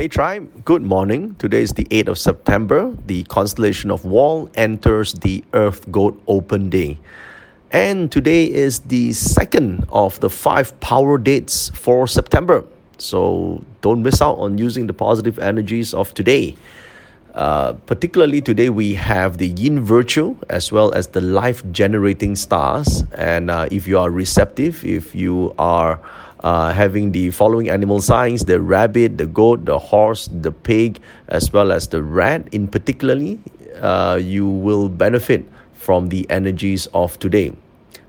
Hey Tribe, good morning. Today is the 8th of September. The constellation of Wall enters the Earth Goat Open Day. And today is the second of the five power dates for September. So don't miss out on using the positive energies of today. Uh, particularly today, we have the yin virtue as well as the life generating stars. And uh, if you are receptive, if you are uh, having the following animal signs the rabbit, the goat, the horse, the pig, as well as the rat, in particularly, uh, you will benefit from the energies of today.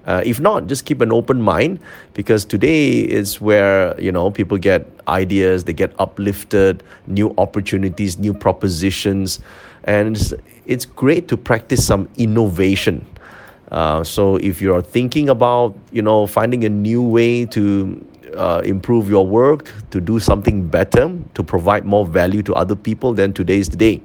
Uh, if not, just keep an open mind because today is where you know people get ideas, they get uplifted, new opportunities, new propositions, and it's, it's great to practice some innovation. Uh, so if you are thinking about you know finding a new way to uh, improve your work, to do something better, to provide more value to other people, then today is the day.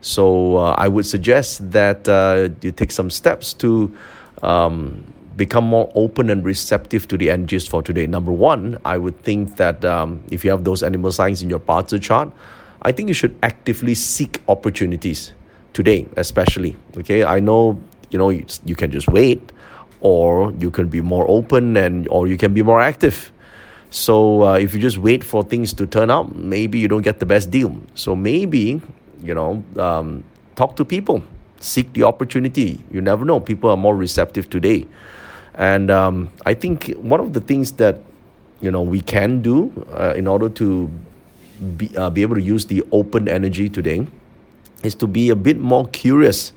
So uh, I would suggest that uh, you take some steps to um, become more open and receptive to the energies for today. Number one, I would think that um, if you have those animal signs in your BaZi chart, I think you should actively seek opportunities today, especially. Okay, I know you know you, you can just wait, or you can be more open and or you can be more active. So uh, if you just wait for things to turn up, maybe you don't get the best deal. So maybe you know, um, talk to people, seek the opportunity. You never know. People are more receptive today, and um, I think one of the things that you know we can do uh, in order to be, uh, be able to use the open energy today is to be a bit more curious.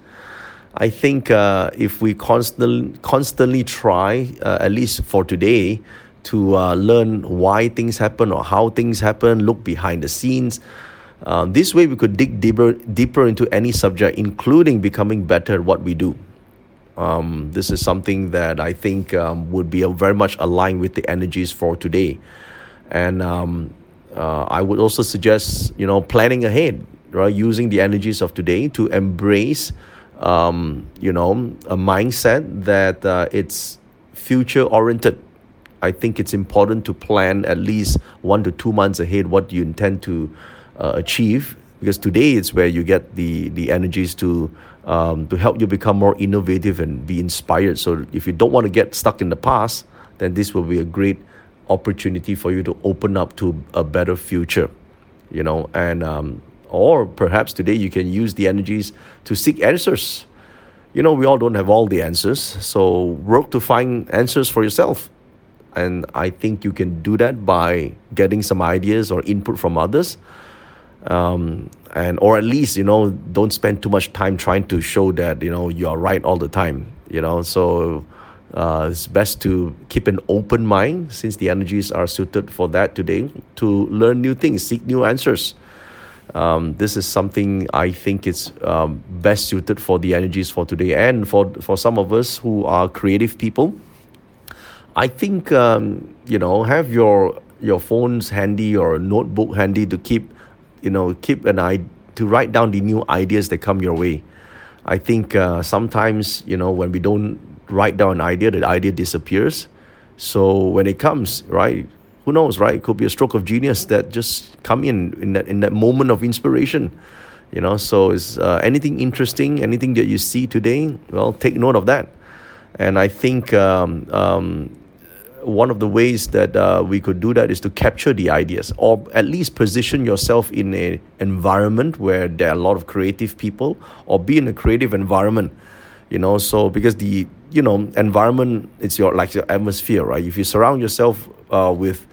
I think uh, if we constantly constantly try, uh, at least for today, to uh, learn why things happen or how things happen, look behind the scenes. Uh, this way, we could dig deeper, deeper into any subject, including becoming better at what we do. Um, this is something that I think um, would be very much aligned with the energies for today. And um, uh, I would also suggest, you know, planning ahead, right? Using the energies of today to embrace, um, you know, a mindset that uh, it's future oriented I think it's important to plan at least one to two months ahead what you intend to uh, achieve because today is where you get the the energies to um, to help you become more innovative and be inspired. So if you don't want to get stuck in the past, then this will be a great opportunity for you to open up to a better future. You know, and um, or perhaps today you can use the energies to seek answers. You know, we all don't have all the answers, so work to find answers for yourself and I think you can do that by getting some ideas or input from others. Um, and or at least you know don't spend too much time trying to show that you know you are right all the time you know. So uh, it's best to keep an open mind since the energies are suited for that today to learn new things seek new answers. Um, this is something I think it's um, best suited for the energies for today and for for some of us who are creative people I think um, you know have your your phones handy or notebook handy to keep you know keep an eye to write down the new ideas that come your way. I think uh, sometimes you know when we don't write down an idea, the idea disappears. So when it comes, right? Who knows, right? It could be a stroke of genius that just come in in that in that moment of inspiration. You know, so is uh, anything interesting, anything that you see today? Well, take note of that. And I think um, um, one of the ways that uh, we could do that is to capture the ideas or at least position yourself in an environment where there are a lot of creative people or be in a creative environment you know? So because the you know environment it's your like your atmosphere right? If you surround yourself uh, with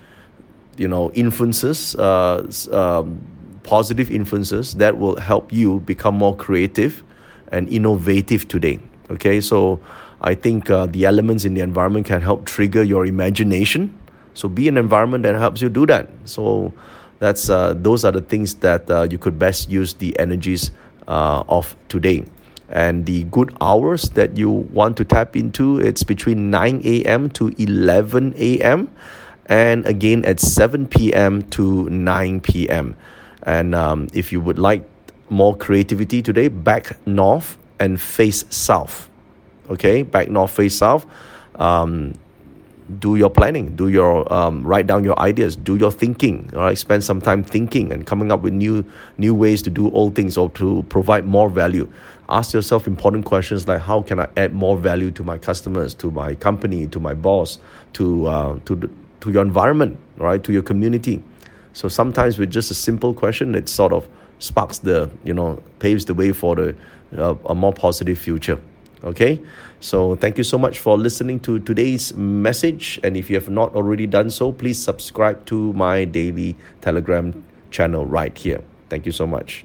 you know influences uh, um, positive influences that will help you become more creative and innovative today okay? So I think uh, the elements in the environment can help trigger your imagination. So be an environment that helps you do that. So that's uh, those are the things that uh, you could best use the energies uh, of today. And the good hours that you want to tap into, it's between 9 a.m. to 11 a.m. and again at 7 p.m. to 9 p.m. And um, if you would like more creativity today, back north and face south okay, back north, face south. Um, do your planning, do your um, write down your ideas, do your thinking. All right, spend some time thinking and coming up with new new ways to do old things or to provide more value. Ask yourself important questions like how can I add more value to my customers, to my company, to my boss, to uh, to to your environment, right, to your community. So sometimes with just a simple question, it sort of sparks the you know paves the way for the uh, a more positive future. Okay, so thank you so much for listening to today's message. And if you have not already done so, please subscribe to my daily Telegram channel right here. Thank you so much.